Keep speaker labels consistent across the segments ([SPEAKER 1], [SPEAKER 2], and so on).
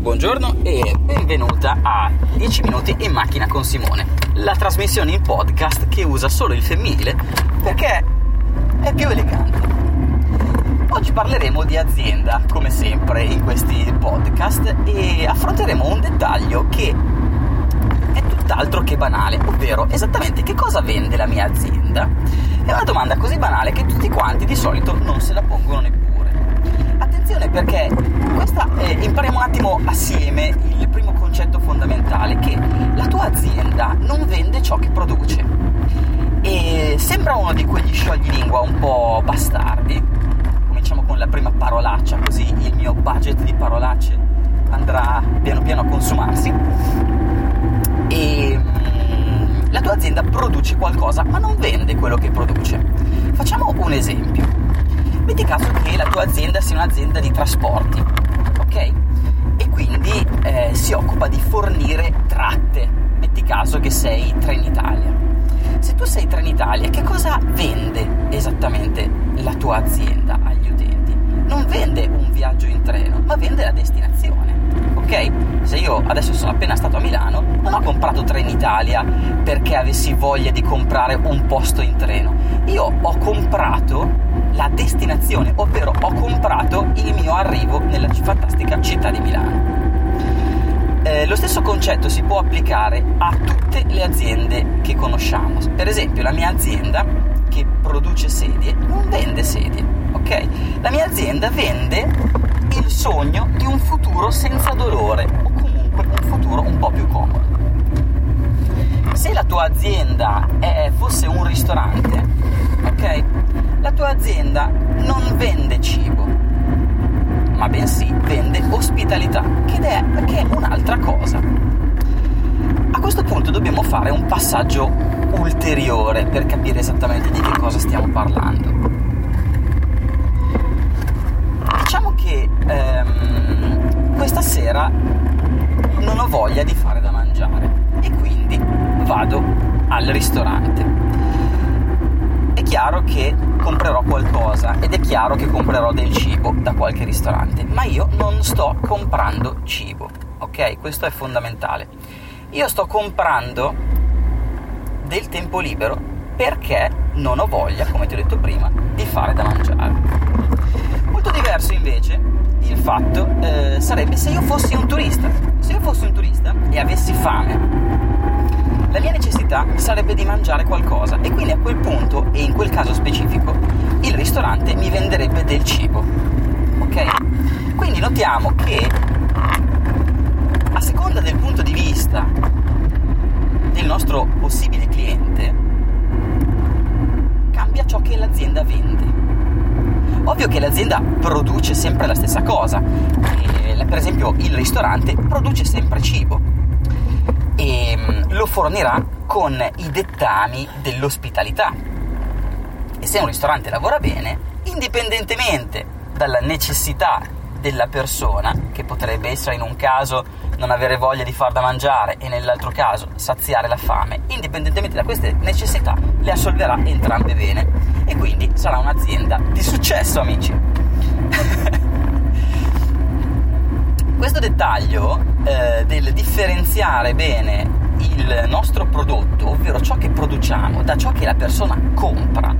[SPEAKER 1] Buongiorno e benvenuta a 10 minuti in macchina con Simone, la trasmissione in podcast che usa solo il femminile perché è più elegante. Oggi parleremo di azienda, come sempre in questi podcast, e affronteremo un dettaglio che è tutt'altro che banale, ovvero esattamente che cosa vende la mia azienda. È una domanda così banale che tutti quanti di solito non se la pongono impariamo un attimo assieme il primo concetto fondamentale, che la tua azienda non vende ciò che produce. E sembra uno di quegli scioglilingua un po' bastardi. Cominciamo con la prima parolaccia, così il mio budget di parolacce andrà piano piano a consumarsi. E mm, la tua azienda produce qualcosa, ma non vende quello che produce. Facciamo un esempio metti caso che la tua azienda sia un'azienda di trasporti, ok? E quindi eh, si occupa di fornire tratte. Metti caso che sei Trenitalia. Se tu sei Trenitalia, che cosa vende esattamente la tua azienda agli utenti? Non vende un viaggio in treno, ma vende la destinazione. Ok? Se io adesso sono appena stato a Milano, non ho comprato Trenitalia perché avessi voglia di comprare un posto in treno. Io ho comprato la destinazione, ovvero ho comprato il mio arrivo nella fantastica città di Milano. Eh, lo stesso concetto si può applicare a tutte le aziende che conosciamo. Per esempio, la mia azienda che produce sedie non vende sedie, ok? La mia azienda vende il sogno di un futuro senza dolore o comunque un futuro un po' più comodo. Se la tua azienda è, fosse un ristorante, ok? Azienda non vende cibo, ma bensì vende ospitalità, che è, che è un'altra cosa. A questo punto dobbiamo fare un passaggio ulteriore per capire esattamente di che cosa stiamo parlando. Diciamo che ehm, questa sera non ho voglia di fare da mangiare e quindi vado al ristorante chiaro che comprerò qualcosa ed è chiaro che comprerò del cibo da qualche ristorante, ma io non sto comprando cibo, ok? Questo è fondamentale. Io sto comprando del tempo libero perché non ho voglia, come ti ho detto prima, di fare da mangiare. Molto diverso invece il fatto eh, sarebbe se io fossi un turista. Se io fossi un turista e avessi fame la mia necessità sarebbe di mangiare qualcosa e quindi a quel punto, e in quel caso specifico, il ristorante mi venderebbe del cibo. Ok? Quindi notiamo che a seconda del punto di vista del nostro possibile cliente, cambia ciò che l'azienda vende. Ovvio che l'azienda produce sempre la stessa cosa, e, per esempio il ristorante produce sempre cibo, e mm, lo fornirà con i dettami dell'ospitalità. E se un ristorante lavora bene, indipendentemente dalla necessità della persona, che potrebbe essere in un caso non avere voglia di far da mangiare e nell'altro caso saziare la fame, indipendentemente da queste necessità, le assolverà entrambe bene e quindi sarà un'azienda di successo, amici. Questo dettaglio eh, del differenziare bene il nostro prodotto, ovvero ciò che produciamo, da ciò che la persona compra,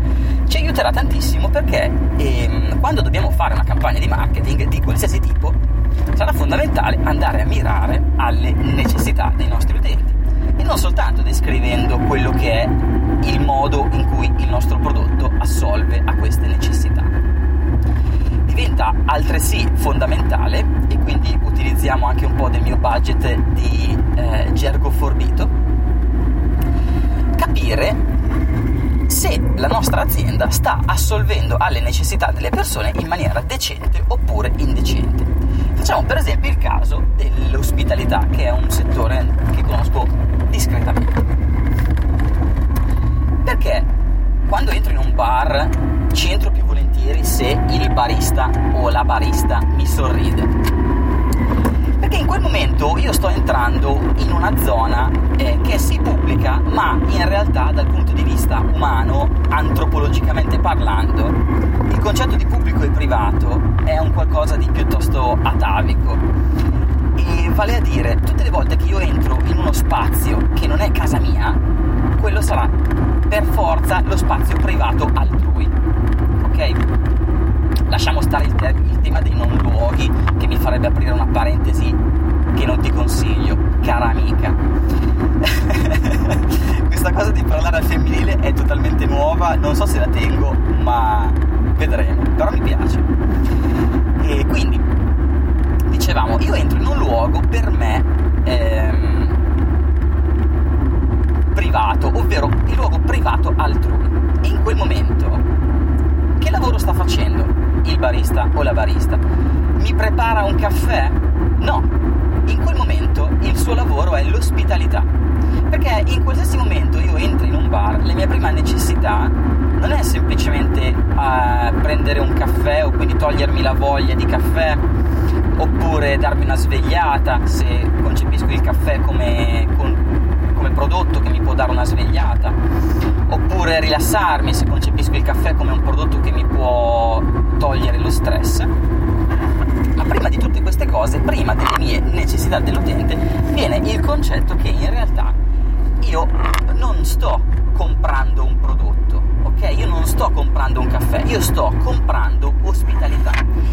[SPEAKER 1] ci aiuterà tantissimo perché ehm, quando dobbiamo fare una campagna di marketing di qualsiasi tipo, sarà fondamentale andare a mirare alle necessità dei nostri utenti. E non soltanto descrivendo quello che è il modo in cui il nostro prodotto assolve a queste necessità. Diventa altresì fondamentale, e utilizziamo anche un po' del mio budget di eh, gergo forbito, capire se la nostra azienda sta assolvendo alle necessità delle persone in maniera decente oppure indecente. Facciamo per esempio il caso dell'ospitalità, che è un settore che conosco discretamente. Perché quando entro in un bar ci entro più volentieri se il barista o la barista mi sorride. Perché in quel momento io sto entrando in una zona eh, che si pubblica, ma in realtà dal punto di vista umano, antropologicamente parlando, il concetto di pubblico e privato è un qualcosa di piuttosto atavico. E vale a dire, tutte le volte che io entro in uno spazio che non è casa mia, quello sarà per forza lo spazio privato altrui. Ok? Lasciamo stare il, te- il tema dei non luoghi, che mi farebbe aprire una parentesi che non ti consiglio, cara amica. Questa cosa di parlare al femminile è totalmente nuova, non so se la tengo, ma vedremo, però mi piace. E quindi, dicevamo, io entro in un luogo per me ehm, privato, ovvero il luogo privato altrui. In quel momento, che lavoro sta facendo il barista o la barista? Mi prepara un caffè? No, in quel momento il suo lavoro è l'ospitalità. Perché in qualsiasi momento io entro in un bar, la mia prima necessità non è semplicemente uh, prendere un caffè o quindi togliermi la voglia di caffè oppure darmi una svegliata se concepisco il caffè come, con, prodotto che mi può dare una svegliata oppure rilassarmi se concepisco il caffè come un prodotto che mi può togliere lo stress ma prima di tutte queste cose, prima delle mie necessità dell'utente, viene il concetto che in realtà io non sto comprando un prodotto, ok? Io non sto comprando un caffè, io sto comprando ospitalità.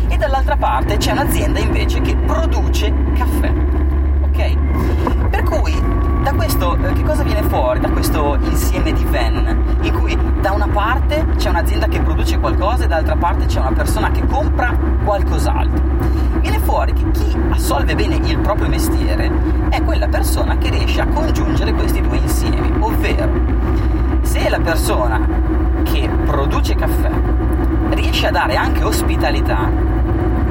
[SPEAKER 1] E dall'altra parte c'è un'azienda invece che produce caffè, ok? Da questo eh, che cosa viene fuori da questo insieme di van in cui da una parte c'è un'azienda che produce qualcosa e dall'altra parte c'è una persona che compra qualcos'altro. Viene fuori che chi assolve bene il proprio mestiere è quella persona che riesce a congiungere questi due insiemi ovvero se la persona che produce caffè riesce a dare anche ospitalità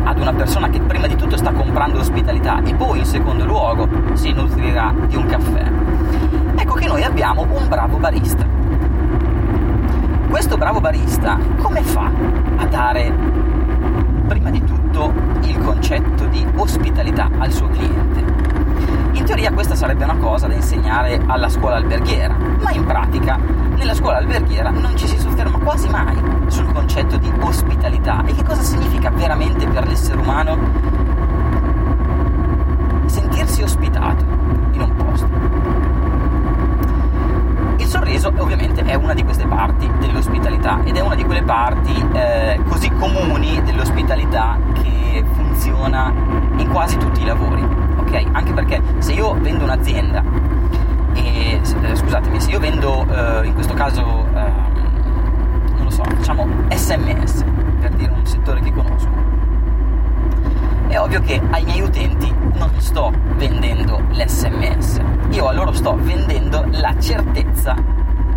[SPEAKER 1] ad una persona che prima di tutto sta comprando ospitalità e poi in secondo luogo si nutrirà di un caffè, ecco che noi abbiamo un bravo barista. Questo bravo barista come fa a dare prima di tutto il concetto di ospitalità al suo cliente? Teoria questa sarebbe una cosa da insegnare alla scuola alberghiera, ma in pratica nella scuola alberghiera non ci si sofferma quasi mai sul concetto di ospitalità e che cosa significa veramente per l'essere umano sentirsi ospitato in un posto. Il sorriso ovviamente è una di queste parti dell'ospitalità ed è una di quelle parti eh, così comuni dell'ospitalità che funziona in quasi tutti i lavori ok? Anche perché se io vendo un'azienda e eh, scusatemi, se io vendo eh, in questo caso eh, non lo so, facciamo SMS per dire un settore che conosco. È ovvio che ai miei utenti non sto vendendo l'SMS, io a loro sto vendendo la certezza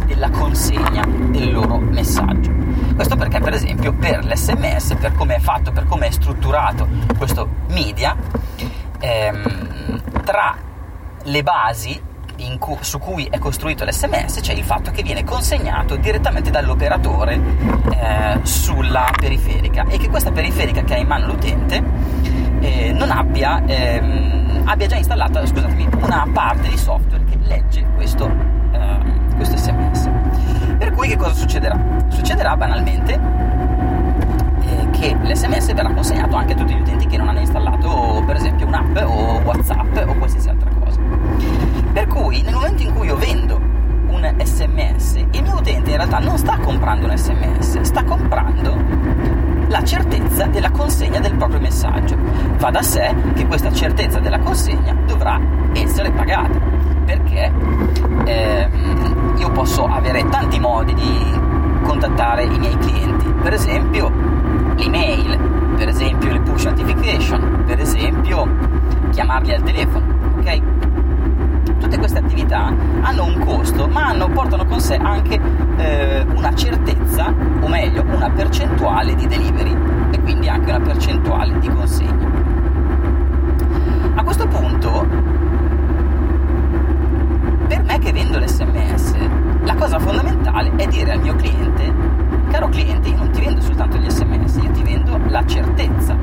[SPEAKER 1] della consegna del loro messaggio. Questo perché, per esempio, per l'SMS, per come è fatto, per come è strutturato questo media, ehm, tra le basi cu- su cui è costruito l'SMS c'è il fatto che viene consegnato direttamente dall'operatore eh, sulla periferica e che questa periferica che ha in mano l'utente eh, non abbia, ehm, abbia già installato scusatemi, una parte di software che legge questo, eh, questo SMS. Cosa succederà? Succederà banalmente che l'SMS verrà consegnato anche a tutti gli utenti che non hanno installato per esempio un'app o Whatsapp o qualsiasi altra cosa. Per cui nel momento in cui io vendo un SMS, il mio utente in realtà non sta comprando un SMS, sta comprando la certezza della consegna del proprio messaggio. Va da sé che questa certezza della consegna dovrà essere pagata, perché eh, io posso avere tanti modi di contattare i miei clienti, per esempio l'email, per esempio le push notification, per esempio chiamarli al telefono, ok? Tutte queste attività hanno un costo, ma hanno, portano con sé anche eh, una certezza, o meglio, una percentuale di delivery e quindi anche una percentuale di consegna. A questo punto, per me che vendo l'SMS, la cosa fondamentale è dire al mio cliente Caro cliente, io non ti vendo soltanto gli sms, io ti vendo la certezza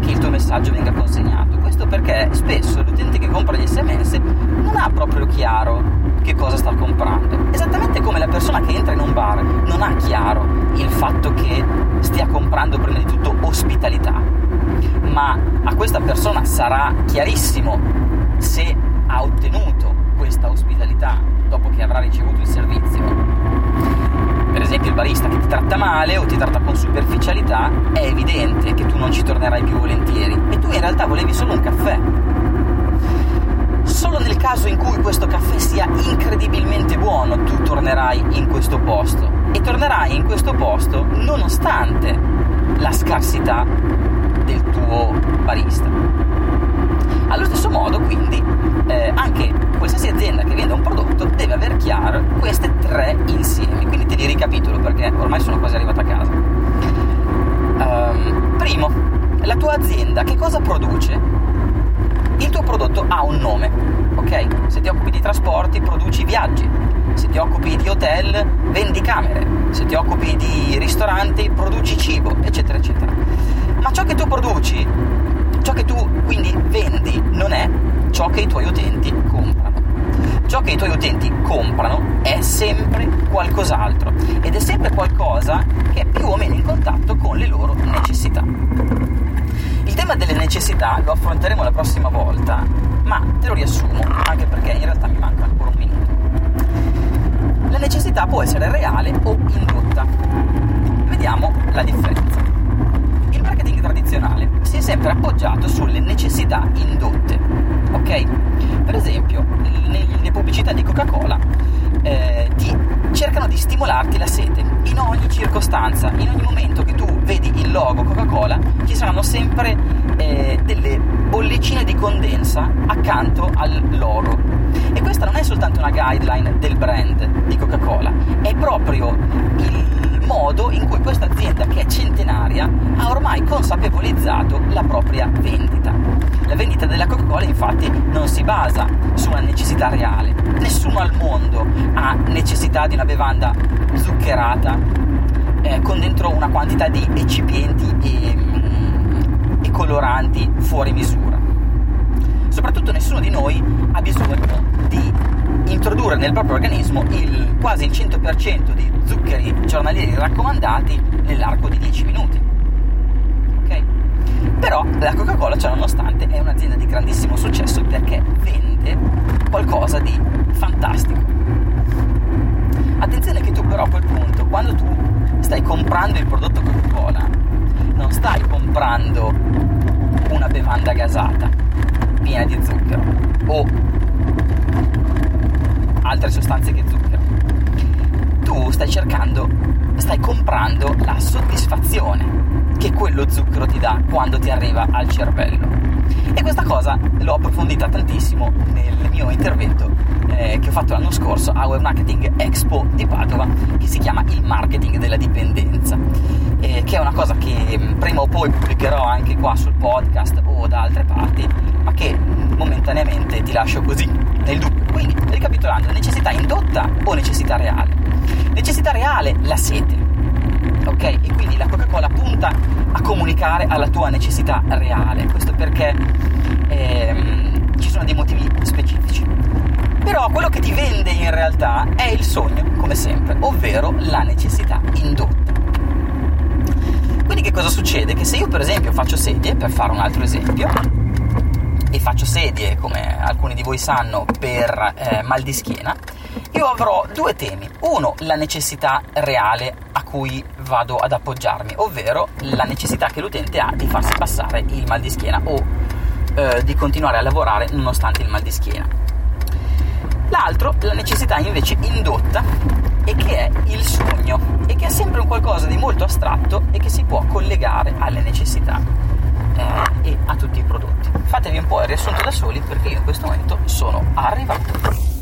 [SPEAKER 1] che il tuo messaggio venga consegnato. Questo perché spesso l'utente che compra gli sms non ha proprio chiaro che cosa sta comprando. Esattamente come la persona che entra in un bar non ha chiaro il fatto che stia comprando prima di tutto ospitalità, ma a questa persona sarà chiarissimo se ha ottenuto questa ospitalità dopo che avrà ricevuto il servizio per esempio il barista che ti tratta male o ti tratta con superficialità, è evidente che tu non ci tornerai più volentieri e tu in realtà volevi solo un caffè. Solo nel caso in cui questo caffè sia incredibilmente buono, tu tornerai in questo posto e tornerai in questo posto nonostante la scarsità del tuo barista. Allo stesso modo, quindi, eh, anche qualsiasi azienda che venda un prodotto deve aver chiaro queste tre insiemi. Quindi te li ricapitolo perché ormai sono quasi arrivato a casa. Um, primo, la tua azienda che cosa produce? Il tuo prodotto ha un nome, ok? Se ti occupi di trasporti, produci viaggi. Se ti occupi di hotel, vendi camere. Se ti occupi di ristoranti, produci cibo, eccetera, eccetera. Ma ciò che tu produci, ciò che tu quindi vendi, non è ciò che i tuoi utenti comprano ciò che i tuoi utenti comprano è sempre qualcos'altro ed è sempre qualcosa che è più o meno in contatto con le loro necessità. Il tema delle necessità lo affronteremo la prossima volta, ma te lo riassumo, anche perché in realtà mi manca ancora un minuto. La necessità può essere reale o indotta. Vediamo la differenza. Tradizionale si è sempre appoggiato sulle necessità indotte, ok? Per esempio, nelle pubblicità di Coca-Cola eh, ti cercano di stimolarti la sete in ogni circostanza, in ogni momento che tu vedi il logo Coca-Cola ci saranno sempre eh, delle bollicine di condensa accanto al logo e questa non è soltanto una guideline del brand di Coca-Cola, è proprio il modo in cui questa azienda che è centenaria ha ormai consapevolizzato la propria vendita. La vendita della Coca-Cola infatti non si basa su una necessità reale. Nessuno al mondo ha necessità di una bevanda zuccherata eh, con dentro una quantità di eccipienti e, mm, e coloranti fuori misura. Soprattutto nessuno di noi ha bisogno di introdurre nel proprio organismo il, quasi il 100% di zuccheri giornalieri raccomandati nell'arco di 10 minuti. Ok? Però la Coca-Cola, cioè nonostante, è un'azienda di grandissimo successo perché vende qualcosa di fantastico. Attenzione che tu però a quel punto, quando tu stai comprando il prodotto Coca-Cola, non stai comprando una bevanda gasata piena di zucchero o altre sostanze che zucchero. Tu stai cercando, stai comprando la soddisfazione che quello zucchero ti dà quando ti arriva al cervello. E questa cosa l'ho approfondita tantissimo nel mio intervento eh, che ho fatto l'anno scorso a Web Marketing Expo di Padova, che si chiama Il marketing della dipendenza, eh, che è una cosa che mm, prima o poi pubblicherò anche qua sul podcast o da altre parti, ma che momentaneamente ti lascio così nel dubbio. Quindi, ricapitolando, necessità indotta o necessità reale? Necessità reale, la sete. Ok? E quindi la Coca-Cola punta a comunicare alla tua necessità reale. Questo perché ehm, ci sono dei motivi specifici. Però quello che ti vende in realtà è il sogno, come sempre, ovvero la necessità indotta. Quindi che cosa succede? Che se io per esempio faccio sedie, per fare un altro esempio, e faccio sedie, come alcuni di voi sanno, per eh, mal di schiena, io avrò due temi. Uno, la necessità reale a cui vado ad appoggiarmi, ovvero la necessità che l'utente ha di farsi passare il mal di schiena o eh, di continuare a lavorare nonostante il mal di schiena. L'altro, la necessità invece indotta e che è il sogno e che è sempre un qualcosa di molto astratto e che si può collegare alle necessità eh, e a tutti i prodotti. Fatevi un po' il riassunto da soli perché io in questo momento sono arrivato.